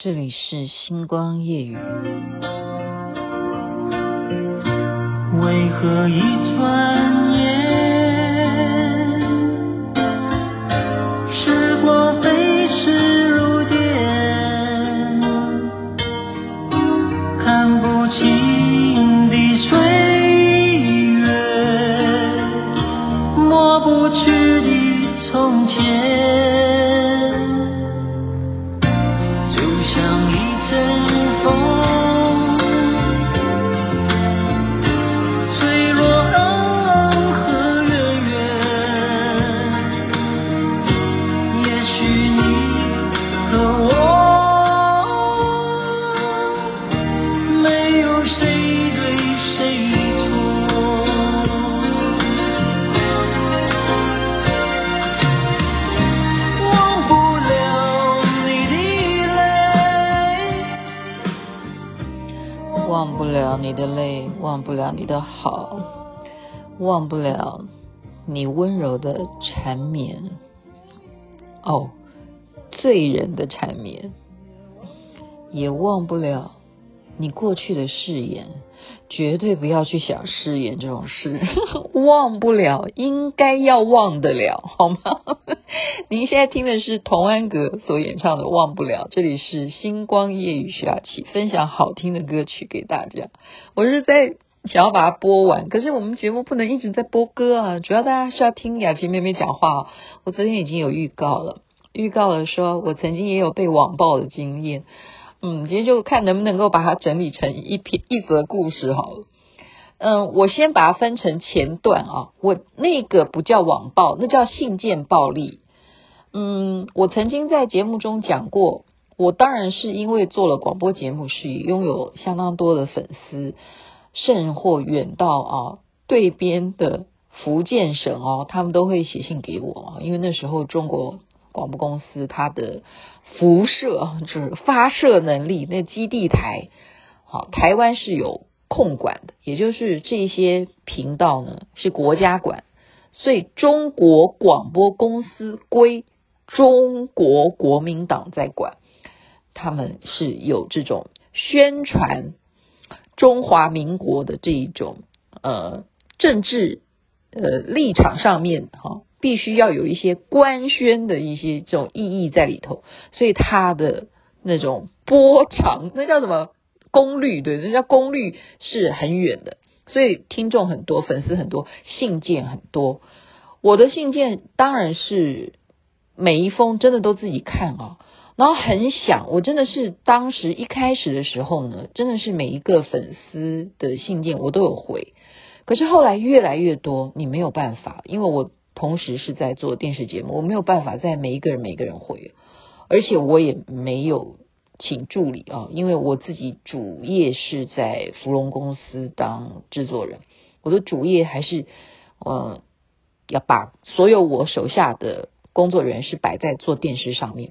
这里是星光夜雨。为何一串忘不了你的好，忘不了你温柔的缠绵，哦，醉人的缠绵，也忘不了你过去的誓言，绝对不要去想誓言这种事，忘不了，应该要忘得了，好吗？您现在听的是童安格所演唱的《忘不了》，这里是星光夜雨徐雅琪分享好听的歌曲给大家。我是在想要把它播完，可是我们节目不能一直在播歌啊，主要大家是要听雅琪妹妹讲话。我昨天已经有预告了，预告了说我曾经也有被网暴的经验，嗯，今天就看能不能够把它整理成一篇一则故事好了。嗯，我先把它分成前段啊，我那个不叫网暴，那叫信件暴力。嗯，我曾经在节目中讲过，我当然是因为做了广播节目，是拥有相当多的粉丝，甚或远到啊对边的福建省哦，他们都会写信给我，因为那时候中国广播公司它的辐射就是发射能力，那基地台好，台湾是有控管的，也就是这些频道呢是国家管，所以中国广播公司归。中国国民党在管，他们是有这种宣传中华民国的这一种呃政治呃立场上面哈、必须要有一些官宣的一些这种意义在里头，所以它的那种波长，那叫什么功率？对，那叫功率是很远的，所以听众很多，粉丝很多，信件很多。我的信件当然是。每一封真的都自己看啊，然后很想，我真的是当时一开始的时候呢，真的是每一个粉丝的信件我都有回，可是后来越来越多，你没有办法，因为我同时是在做电视节目，我没有办法在每一个人每一个人回，而且我也没有请助理啊，因为我自己主业是在芙蓉公司当制作人，我的主业还是呃要把所有我手下的。工作人员是摆在做电视上面，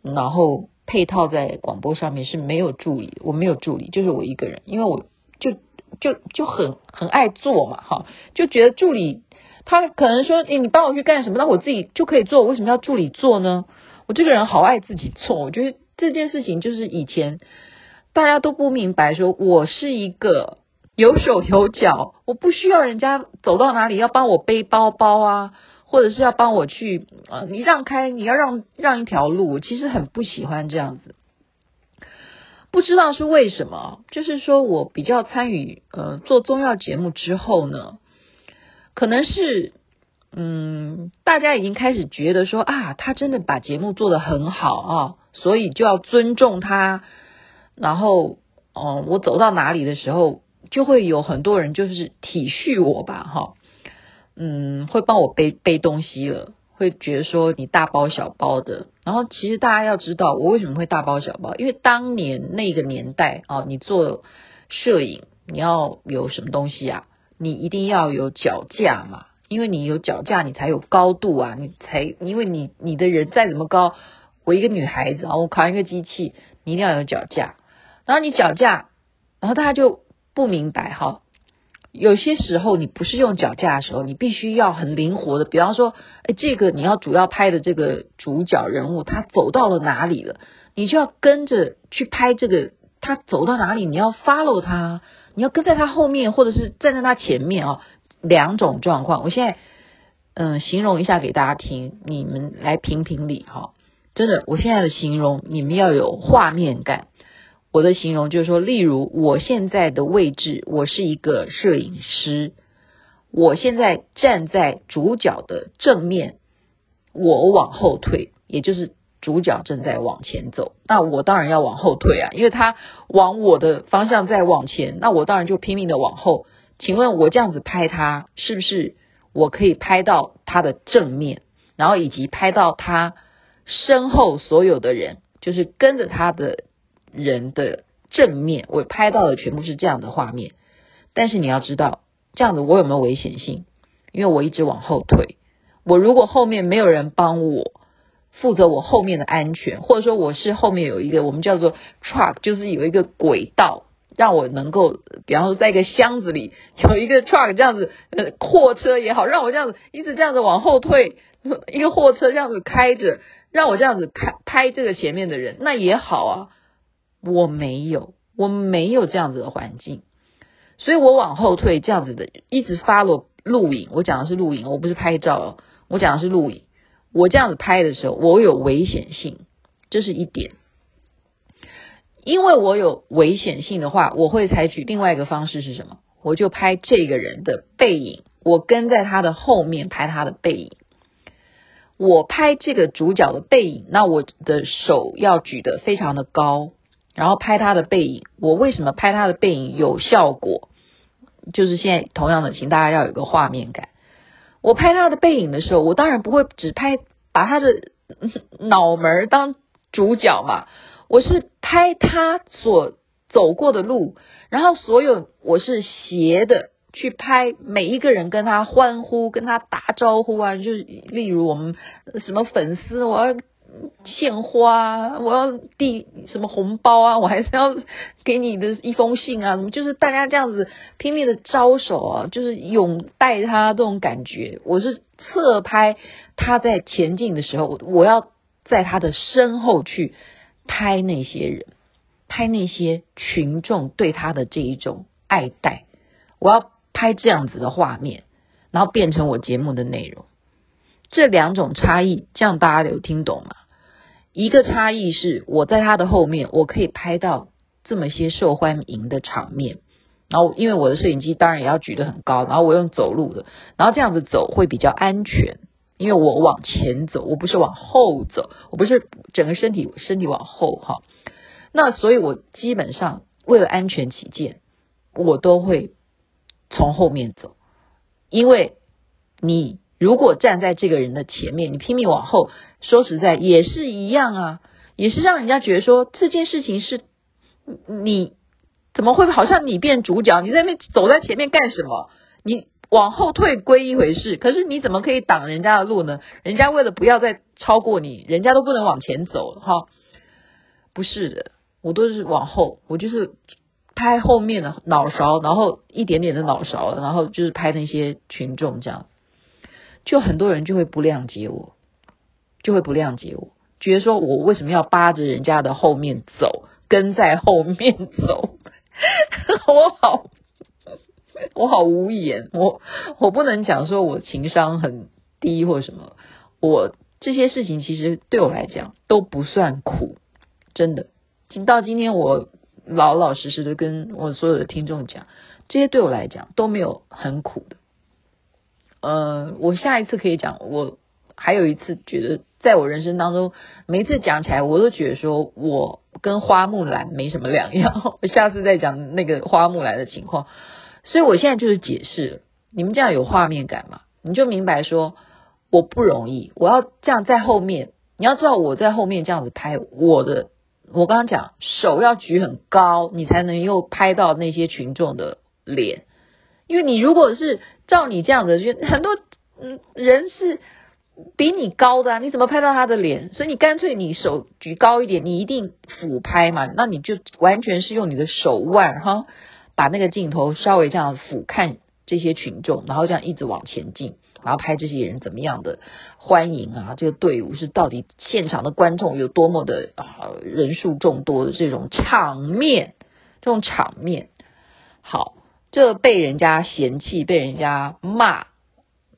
然后配套在广播上面是没有助理，我没有助理，就是我一个人，因为我就就就很很爱做嘛，哈，就觉得助理他可能说，诶，你帮我去干什么，那我自己就可以做，为什么要助理做呢？我这个人好爱自己做，我觉得这件事情就是以前大家都不明白，说我是一个有手有脚，我不需要人家走到哪里要帮我背包包啊。或者是要帮我去啊，你让开，你要让让一条路，其实很不喜欢这样子。不知道是为什么，就是说我比较参与呃做综艺节目之后呢，可能是嗯大家已经开始觉得说啊，他真的把节目做得很好啊，所以就要尊重他。然后哦，我走到哪里的时候，就会有很多人就是体恤我吧，哈。嗯，会帮我背背东西了，会觉得说你大包小包的。然后其实大家要知道，我为什么会大包小包？因为当年那个年代啊，你做摄影，你要有什么东西啊？你一定要有脚架嘛，因为你有脚架，你才有高度啊，你才因为你你的人再怎么高，我一个女孩子啊，我扛一个机器，你一定要有脚架。然后你脚架，然后大家就不明白哈。有些时候你不是用脚架的时候，你必须要很灵活的。比方说，哎，这个你要主要拍的这个主角人物，他走到了哪里了？你就要跟着去拍这个，他走到哪里，你要 follow 他，你要跟在他后面，或者是站在他前面啊。两种状况，我现在嗯形容一下给大家听，你们来评评理哈。真的，我现在的形容你们要有画面感。我的形容就是说，例如我现在的位置，我是一个摄影师，我现在站在主角的正面，我往后退，也就是主角正在往前走，那我当然要往后退啊，因为他往我的方向在往前，那我当然就拼命的往后。请问我这样子拍他，是不是我可以拍到他的正面，然后以及拍到他身后所有的人，就是跟着他的人的正面，我拍到的全部是这样的画面。但是你要知道，这样子我有没有危险性？因为我一直往后退，我如果后面没有人帮我负责我后面的安全，或者说我是后面有一个我们叫做 truck，就是有一个轨道。让我能够，比方说，在一个箱子里有一个 truck 这样子，呃，货车也好，让我这样子一直这样子往后退，一个货车这样子开着，让我这样子开拍这个前面的人，那也好啊。我没有，我没有这样子的环境，所以我往后退这样子的，一直发了录影。我讲的是录影，我不是拍照，我讲的是录影。我这样子拍的时候，我有危险性，这是一点。因为我有危险性的话，我会采取另外一个方式是什么？我就拍这个人的背影，我跟在他的后面拍他的背影。我拍这个主角的背影，那我的手要举得非常的高，然后拍他的背影。我为什么拍他的背影有效果？就是现在同样的，请大家要有个画面感。我拍他的背影的时候，我当然不会只拍把他的 脑门当主角嘛。我是拍他所走过的路，然后所有我是斜的去拍每一个人，跟他欢呼，跟他打招呼啊，就是例如我们什么粉丝，我要献花，我要递什么红包啊，我还是要给你的一封信啊，什么就是大家这样子拼命的招手啊，就是拥戴他这种感觉。我是侧拍他在前进的时候，我要在他的身后去。拍那些人，拍那些群众对他的这一种爱戴，我要拍这样子的画面，然后变成我节目的内容。这两种差异，这样大家有听懂吗？一个差异是我在他的后面，我可以拍到这么些受欢迎的场面，然后因为我的摄影机当然也要举得很高，然后我用走路的，然后这样子走会比较安全。因为我往前走，我不是往后走，我不是整个身体身体往后哈。那所以，我基本上为了安全起见，我都会从后面走。因为你如果站在这个人的前面，你拼命往后，说实在也是一样啊，也是让人家觉得说这件事情是你怎么会好像你变主角？你在那走在前面干什么？你。往后退归一回事，可是你怎么可以挡人家的路呢？人家为了不要再超过你，人家都不能往前走哈。不是的，我都是往后，我就是拍后面的脑勺，然后一点点的脑勺，然后就是拍那些群众这样，就很多人就会不谅解我，就会不谅解我，觉得说我为什么要扒着人家的后面走，跟在后面走，我好。我好无言，我我不能讲说我情商很低或什么，我这些事情其实对我来讲都不算苦，真的。到今天我老老实实的跟我所有的听众讲，这些对我来讲都没有很苦的。呃，我下一次可以讲，我还有一次觉得，在我人生当中，每次讲起来，我都觉得说我跟花木兰没什么两样。我下次再讲那个花木兰的情况。所以我现在就是解释，你们这样有画面感嘛？你就明白说我不容易，我要这样在后面。你要知道我在后面这样子拍我的，我刚刚讲手要举很高，你才能又拍到那些群众的脸。因为你如果是照你这样子，就很多嗯人是比你高的啊，你怎么拍到他的脸？所以你干脆你手举高一点，你一定俯拍嘛，那你就完全是用你的手腕哈。把那个镜头稍微这样俯瞰这些群众，然后这样一直往前进，然后拍这些人怎么样的欢迎啊，这个队伍是到底现场的观众有多么的啊人数众多的这种场面，这种场面，好，这被人家嫌弃，被人家骂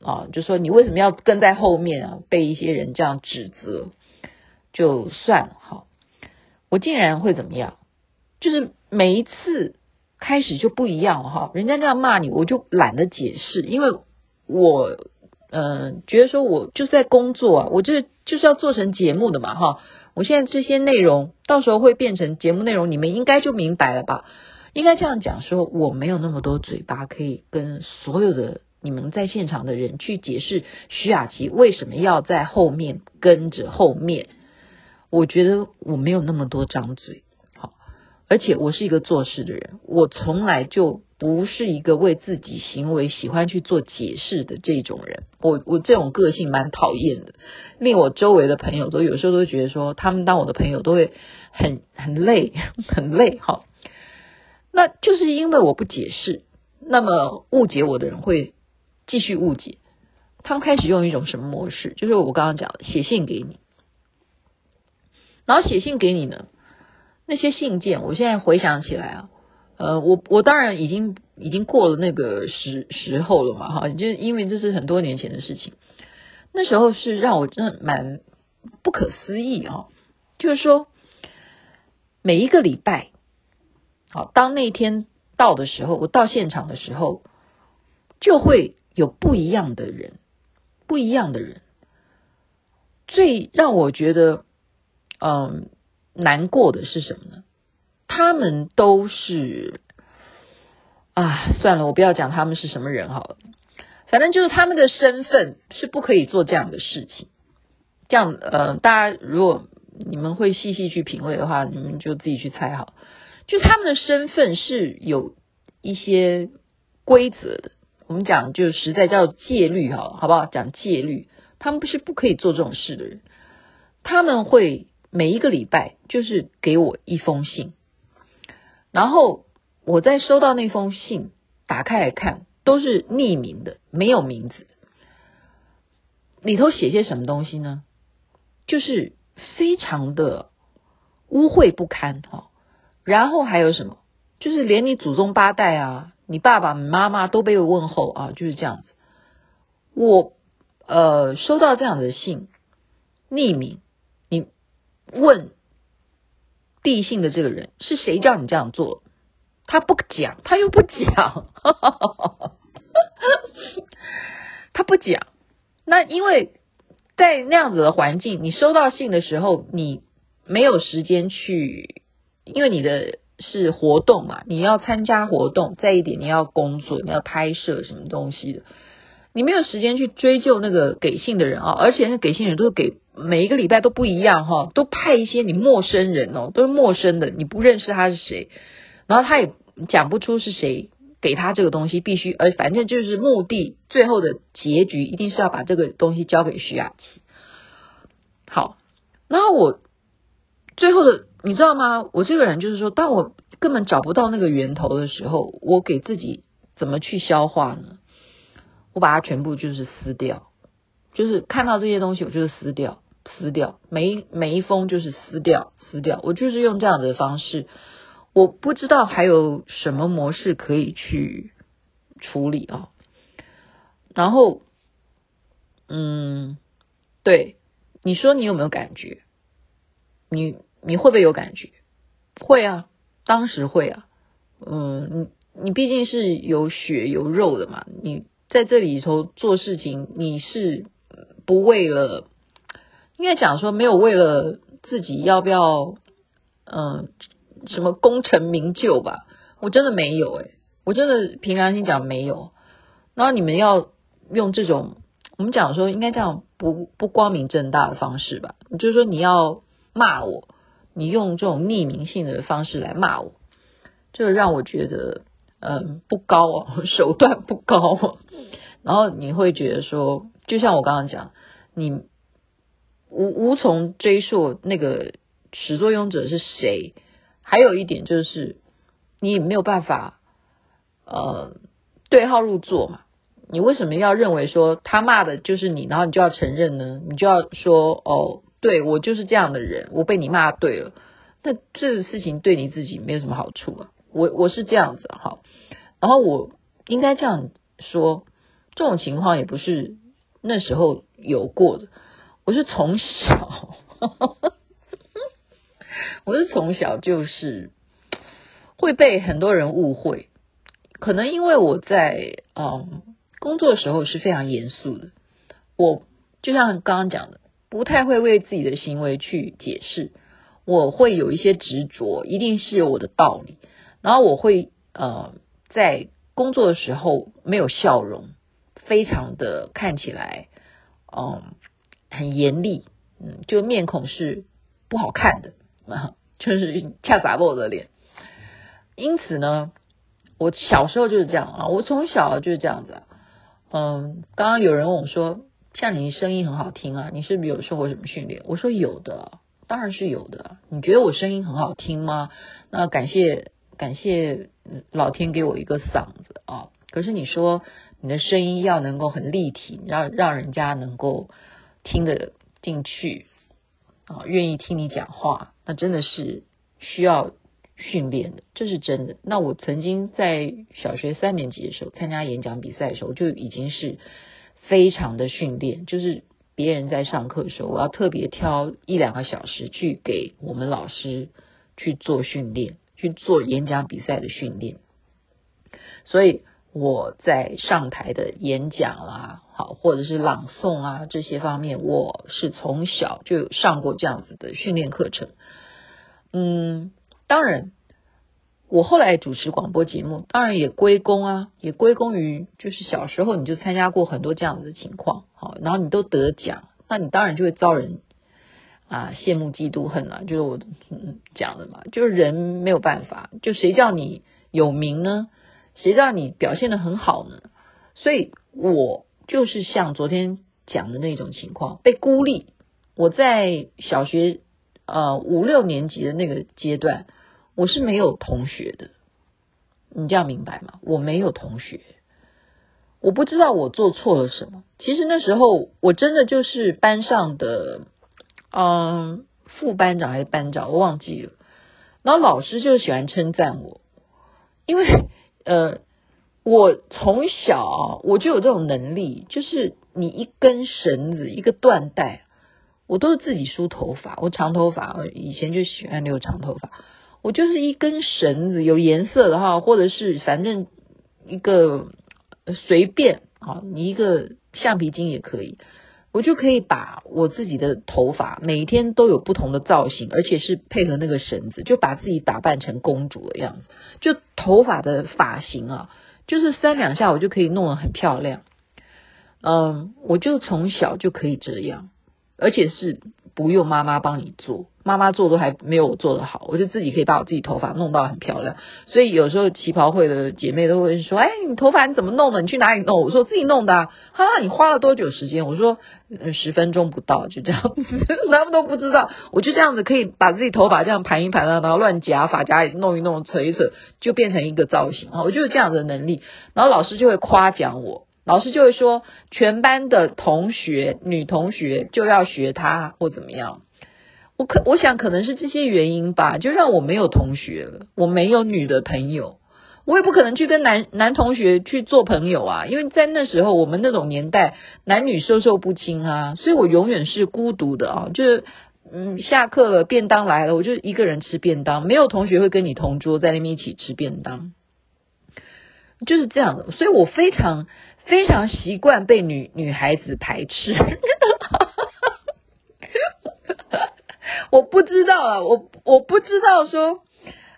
啊，就说你为什么要跟在后面啊？被一些人这样指责，就算了，好，我竟然会怎么样？就是每一次。开始就不一样哈，人家这样骂你，我就懒得解释，因为我嗯、觉得说我就是在工作啊，我这就是要做成节目的嘛哈。我现在这些内容到时候会变成节目内容，你们应该就明白了吧？应该这样讲说，我没有那么多嘴巴可以跟所有的你们在现场的人去解释徐雅琪为什么要在后面跟着后面。我觉得我没有那么多张嘴。好而且我是一个做事的人，我从来就不是一个为自己行为喜欢去做解释的这种人。我我这种个性蛮讨厌的，令我周围的朋友都有时候都觉得说，他们当我的朋友都会很很累，很累哈。那就是因为我不解释，那么误解我的人会继续误解。他们开始用一种什么模式？就是我刚刚讲的，写信给你，然后写信给你呢。那些信件，我现在回想起来啊，呃，我我当然已经已经过了那个时时候了嘛，哈，就因为这是很多年前的事情，那时候是让我真的蛮不可思议哈，就是说每一个礼拜，好，当那天到的时候，我到现场的时候，就会有不一样的人，不一样的人，最让我觉得，嗯。难过的是什么呢？他们都是啊，算了，我不要讲他们是什么人好了。反正就是他们的身份是不可以做这样的事情。这样呃，大家如果你们会细细去品味的话，你们就自己去猜好。就他们的身份是有一些规则的。我们讲就实在叫戒律哈，好不好？讲戒律，他们不是不可以做这种事的人，他们会。每一个礼拜就是给我一封信，然后我在收到那封信，打开来看，都是匿名的，没有名字。里头写些什么东西呢？就是非常的污秽不堪哈。然后还有什么？就是连你祖宗八代啊，你爸爸妈妈都被问候啊，就是这样子。我呃收到这样的信，匿名。你问递信的这个人是谁叫你这样做？他不讲，他又不讲，他不讲。那因为在那样子的环境，你收到信的时候，你没有时间去，因为你的是活动嘛，你要参加活动，再一点你要工作，你要拍摄什么东西的。你没有时间去追究那个给信的人啊，而且那给信人都是给每一个礼拜都不一样哈，都派一些你陌生人哦，都是陌生的，你不认识他是谁，然后他也讲不出是谁给他这个东西，必须，而反正就是目的，最后的结局一定是要把这个东西交给徐雅琪。好，然后我最后的你知道吗？我这个人就是说，当我根本找不到那个源头的时候，我给自己怎么去消化呢？我把它全部就是撕掉，就是看到这些东西，我就是撕掉，撕掉，每一每一封就是撕掉，撕掉。我就是用这样的方式，我不知道还有什么模式可以去处理啊。然后，嗯，对，你说你有没有感觉？你你会不会有感觉？会啊，当时会啊。嗯，你你毕竟是有血有肉的嘛，你。在这里头做事情，你是不为了，应该讲说没有为了自己要不要，嗯，什么功成名就吧？我真的没有诶，我真的凭良心讲没有。然后你们要用这种，我们讲说应该这样不不光明正大的方式吧？就是说你要骂我，你用这种匿名性的方式来骂我，这让我觉得。嗯，不高哦，手段不高哦，然后你会觉得说，就像我刚刚讲，你无无从追溯那个始作俑者是谁。还有一点就是，你也没有办法呃对号入座嘛，你为什么要认为说他骂的就是你，然后你就要承认呢？你就要说哦，对，我就是这样的人，我被你骂对了。那这个事情对你自己没有什么好处啊。我我是这样子哈，然后我应该这样说，这种情况也不是那时候有过的。我是从小，我是从小就是会被很多人误会，可能因为我在嗯工作的时候是非常严肃的，我就像刚刚讲的，不太会为自己的行为去解释。我会有一些执着，一定是有我的道理。然后我会呃，在工作的时候没有笑容，非常的看起来嗯很严厉，嗯，就面孔是不好看的，啊，就是恰杂我的脸。因此呢，我小时候就是这样啊，我从小就是这样子。嗯，刚刚有人问我说，像你声音很好听啊，你是不是有受过什么训练？我说有的。当然是有的，你觉得我声音很好听吗？那感谢感谢老天给我一个嗓子啊！可是你说你的声音要能够很立体，让让人家能够听得进去啊，愿意听你讲话，那真的是需要训练的，这是真的。那我曾经在小学三年级的时候参加演讲比赛的时候，就已经是非常的训练，就是。别人在上课的时候，我要特别挑一两个小时去给我们老师去做训练，去做演讲比赛的训练。所以我在上台的演讲啦，好，或者是朗诵啊这些方面，我是从小就有上过这样子的训练课程。嗯，当然。我后来主持广播节目，当然也归功啊，也归功于就是小时候你就参加过很多这样子的情况，好，然后你都得奖，那你当然就会遭人啊羡慕嫉妒恨啊，就是我讲的嘛，就是人没有办法，就谁叫你有名呢？谁叫你表现得很好呢？所以我就是像昨天讲的那种情况，被孤立。我在小学呃五六年级的那个阶段。我是没有同学的，你这样明白吗？我没有同学，我不知道我做错了什么。其实那时候我真的就是班上的，嗯，副班长还是班长，我忘记了。然后老师就喜欢称赞我，因为呃，我从小我就有这种能力，就是你一根绳子，一个缎带，我都是自己梳头发。我长头发，我以前就喜欢留长头发。我就是一根绳子，有颜色的哈，或者是反正一个随便啊，你一个橡皮筋也可以，我就可以把我自己的头发每天都有不同的造型，而且是配合那个绳子，就把自己打扮成公主的样子。就头发的发型啊，就是三两下我就可以弄得很漂亮。嗯，我就从小就可以这样，而且是不用妈妈帮你做。妈妈做都还没有我做的好，我就自己可以把我自己头发弄到很漂亮。所以有时候旗袍会的姐妹都会说：“哎，你头发你怎么弄的？你去哪里弄？”我说：“自己弄的啊。”哈，你花了多久时间？我说：“嗯，十分钟不到，就这样子。”他们都不知道，我就这样子可以把自己头发这样盘一盘啊，然后乱夹发夹弄一弄，扯一扯，就变成一个造型啊。我就有这样的能力，然后老师就会夸奖我，老师就会说：“全班的同学，女同学就要学她或怎么样。”我可我想可能是这些原因吧，就让我没有同学了，我没有女的朋友，我也不可能去跟男男同学去做朋友啊，因为在那时候我们那种年代，男女授受不亲啊，所以我永远是孤独的啊，就是嗯，下课了，便当来了，我就一个人吃便当，没有同学会跟你同桌在那边一起吃便当，就是这样的，所以我非常非常习惯被女女孩子排斥。我不知道啊，我我不知道说，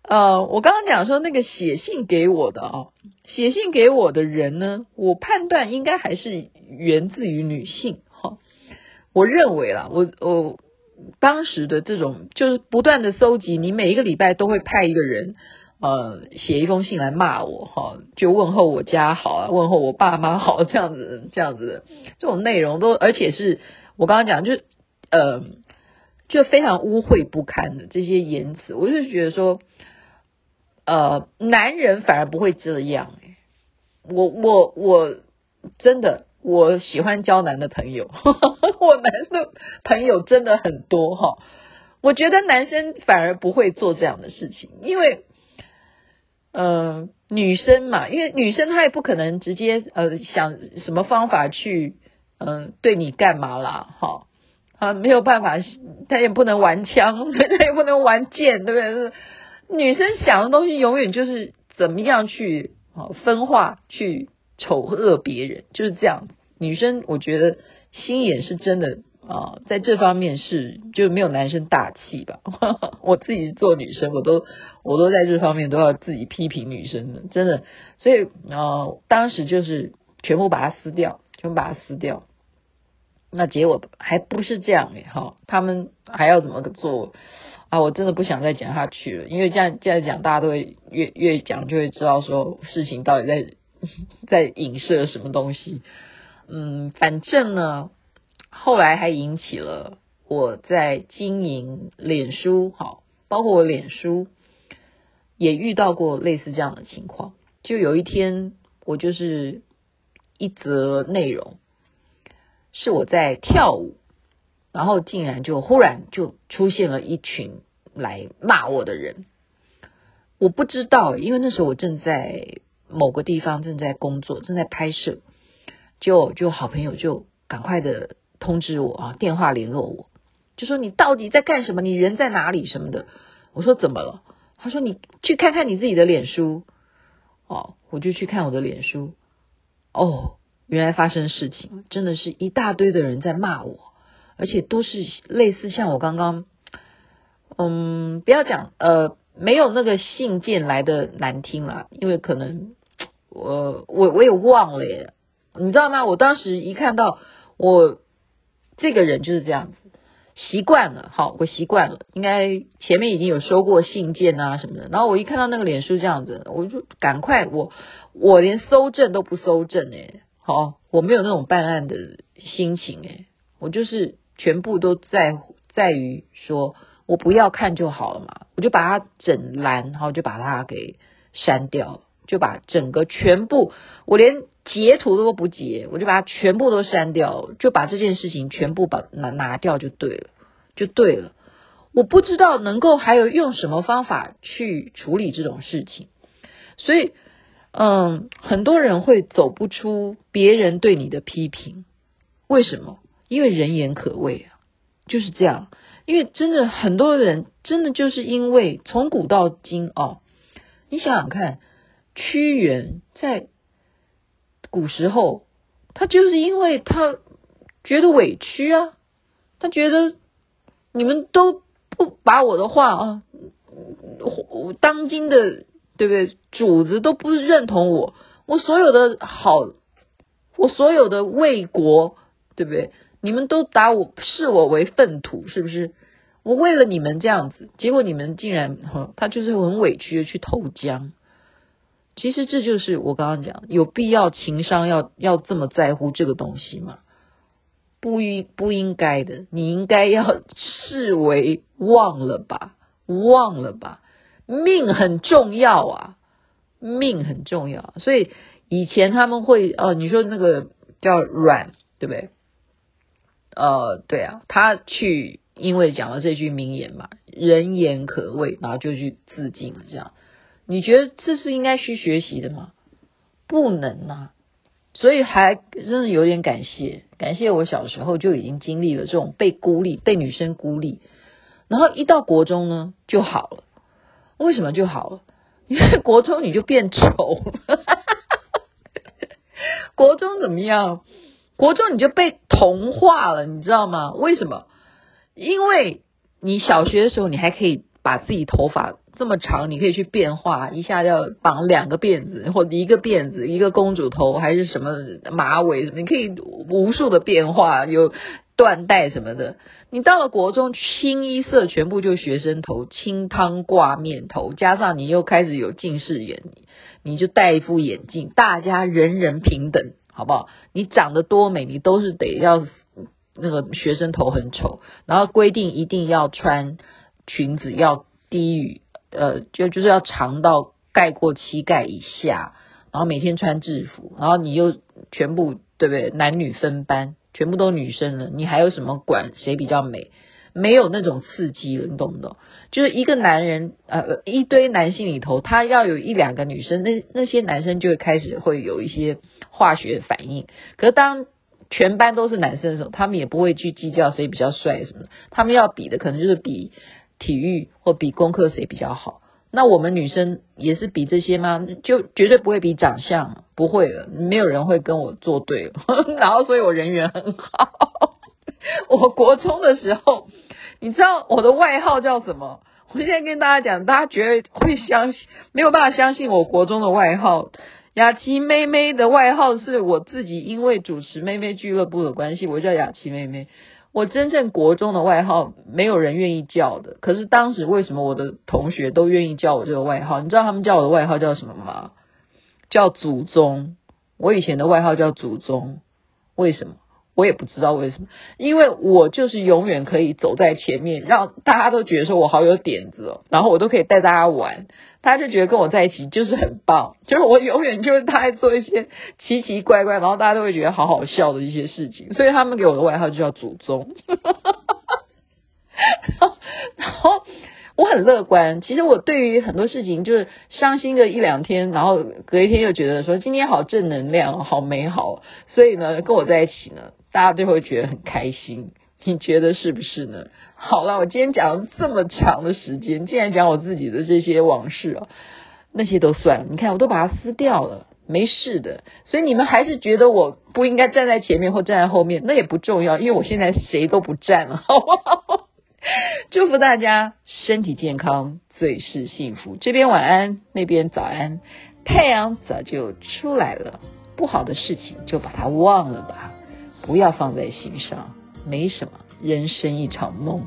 呃，我刚刚讲说那个写信给我的啊，写信给我的人呢，我判断应该还是源自于女性哈。我认为啦，我我当时的这种就是不断的搜集，你每一个礼拜都会派一个人呃写一封信来骂我哈，就问候我家好啊，问候我爸妈好 这样子这样子的这种内容都，而且是我刚刚讲就是呃。就非常污秽不堪的这些言辞，我就觉得说，呃，男人反而不会这样。我我我真的，我喜欢交男的朋友，我男的朋友真的很多哈。我觉得男生反而不会做这样的事情，因为，呃，女生嘛，因为女生她也不可能直接呃想什么方法去嗯、呃、对你干嘛啦，哈啊没有办法，她也不能玩枪，她也不能玩剑，对不对？女生想的东西永远就是怎么样去啊分化，去丑恶别人，就是这样。女生我觉得心眼是真的。啊，在这方面是就没有男生大气吧？我自己做女生，我都我都在这方面都要自己批评女生的，真的。所以啊、呃，当时就是全部把它撕掉，全部把它撕掉。那结果还不是这样哎哈，他们还要怎么做啊？我真的不想再讲下去了，因为这样这样讲，大家都会越越讲就会知道说事情到底在 在影射什么东西。嗯，反正呢。后来还引起了我在经营脸书，好，包括我脸书也遇到过类似这样的情况。就有一天，我就是一则内容是我在跳舞，然后竟然就忽然就出现了一群来骂我的人。我不知道，因为那时候我正在某个地方正在工作，正在拍摄，就就好朋友就赶快的。通知我啊，电话联络我，就说你到底在干什么？你人在哪里什么的？我说怎么了？他说你去看看你自己的脸书。哦，我就去看我的脸书。哦，原来发生事情，真的是一大堆的人在骂我，而且都是类似像我刚刚，嗯，不要讲呃，没有那个信件来的难听啦，因为可能我我我也忘了耶，你知道吗？我当时一看到我。这个人就是这样子，习惯了，好，我习惯了。应该前面已经有收过信件啊什么的，然后我一看到那个脸书这样子，我就赶快，我我连搜证都不搜证哎，好，我没有那种办案的心情哎，我就是全部都在在于说我不要看就好了嘛，我就把它整蓝，然后就把它给删掉，就把整个全部，我连。截图都不截，我就把它全部都删掉，就把这件事情全部把拿拿掉就对了，就对了。我不知道能够还有用什么方法去处理这种事情，所以，嗯，很多人会走不出别人对你的批评，为什么？因为人言可畏啊，就是这样。因为真的很多人真的就是因为从古到今哦，你想想看，屈原在。古时候，他就是因为他觉得委屈啊，他觉得你们都不把我的话啊，当今的对不对？主子都不认同我，我所有的好，我所有的为国，对不对？你们都打我，视我为粪土，是不是？我为了你们这样子，结果你们竟然，他就是很委屈的去投江。其实这就是我刚刚讲，有必要情商要要这么在乎这个东西吗？不应不应该的，你应该要视为忘了吧，忘了吧，命很重要啊，命很重要。所以以前他们会哦，你说那个叫阮，对不对？呃，对啊，他去因为讲了这句名言嘛，人言可畏，然后就去自尽了，这样。你觉得这是应该去学习的吗？不能啊，所以还真的有点感谢，感谢我小时候就已经经历了这种被孤立、被女生孤立，然后一到国中呢就好了。为什么就好了？因为国中你就变丑，国中怎么样？国中你就被同化了，你知道吗？为什么？因为你小学的时候你还可以把自己头发。这么长，你可以去变化，一下要绑两个辫子，或者一个辫子，一个公主头，还是什么马尾，你可以无数的变化，有缎带什么的。你到了国中，清一色全部就学生头，清汤挂面头，加上你又开始有近视眼，你就戴一副眼镜，大家人人平等，好不好？你长得多美，你都是得要那个学生头很丑，然后规定一定要穿裙子要低于。呃，就就是要长到盖过膝盖以下，然后每天穿制服，然后你又全部对不对？男女分班，全部都女生了，你还有什么管谁比较美？没有那种刺激了，你懂不懂？就是一个男人，呃，一堆男性里头，他要有一两个女生，那那些男生就会开始会有一些化学反应。可是当全班都是男生的时候，他们也不会去计较谁比较帅什么的，他们要比的可能就是比体育或比功课谁比较好。那我们女生也是比这些吗？就绝对不会比长相，不会了，没有人会跟我作对。然后，所以我人缘很好。我国中的时候，你知道我的外号叫什么？我现在跟大家讲，大家绝对会相信，没有办法相信我国中的外号。雅琪妹妹的外号是我自己，因为主持妹妹俱乐部的关系，我叫雅琪妹妹。我真正国中的外号没有人愿意叫的，可是当时为什么我的同学都愿意叫我这个外号？你知道他们叫我的外号叫什么吗？叫祖宗。我以前的外号叫祖宗，为什么？我也不知道为什么，因为我就是永远可以走在前面，让大家都觉得说我好有点子哦，然后我都可以带大家玩，大家就觉得跟我在一起就是很棒，就是我永远就是他在做一些奇奇怪怪，然后大家都会觉得好好笑的一些事情，所以他们给我的外号就叫祖宗。然后我很乐观，其实我对于很多事情就是伤心个一两天，然后隔一天又觉得说今天好正能量，好美好，所以呢，跟我在一起呢。大家都会觉得很开心，你觉得是不是呢？好了，我今天讲了这么长的时间，竟然讲我自己的这些往事啊，那些都算了。你看，我都把它撕掉了，没事的。所以你们还是觉得我不应该站在前面或站在后面，那也不重要，因为我现在谁都不站了，好不好？祝福大家身体健康最是幸福。这边晚安那边早安太阳早就出来了不好的事情就把它忘了吧不要放在心上没什么人生一场梦。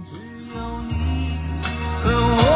只有你和我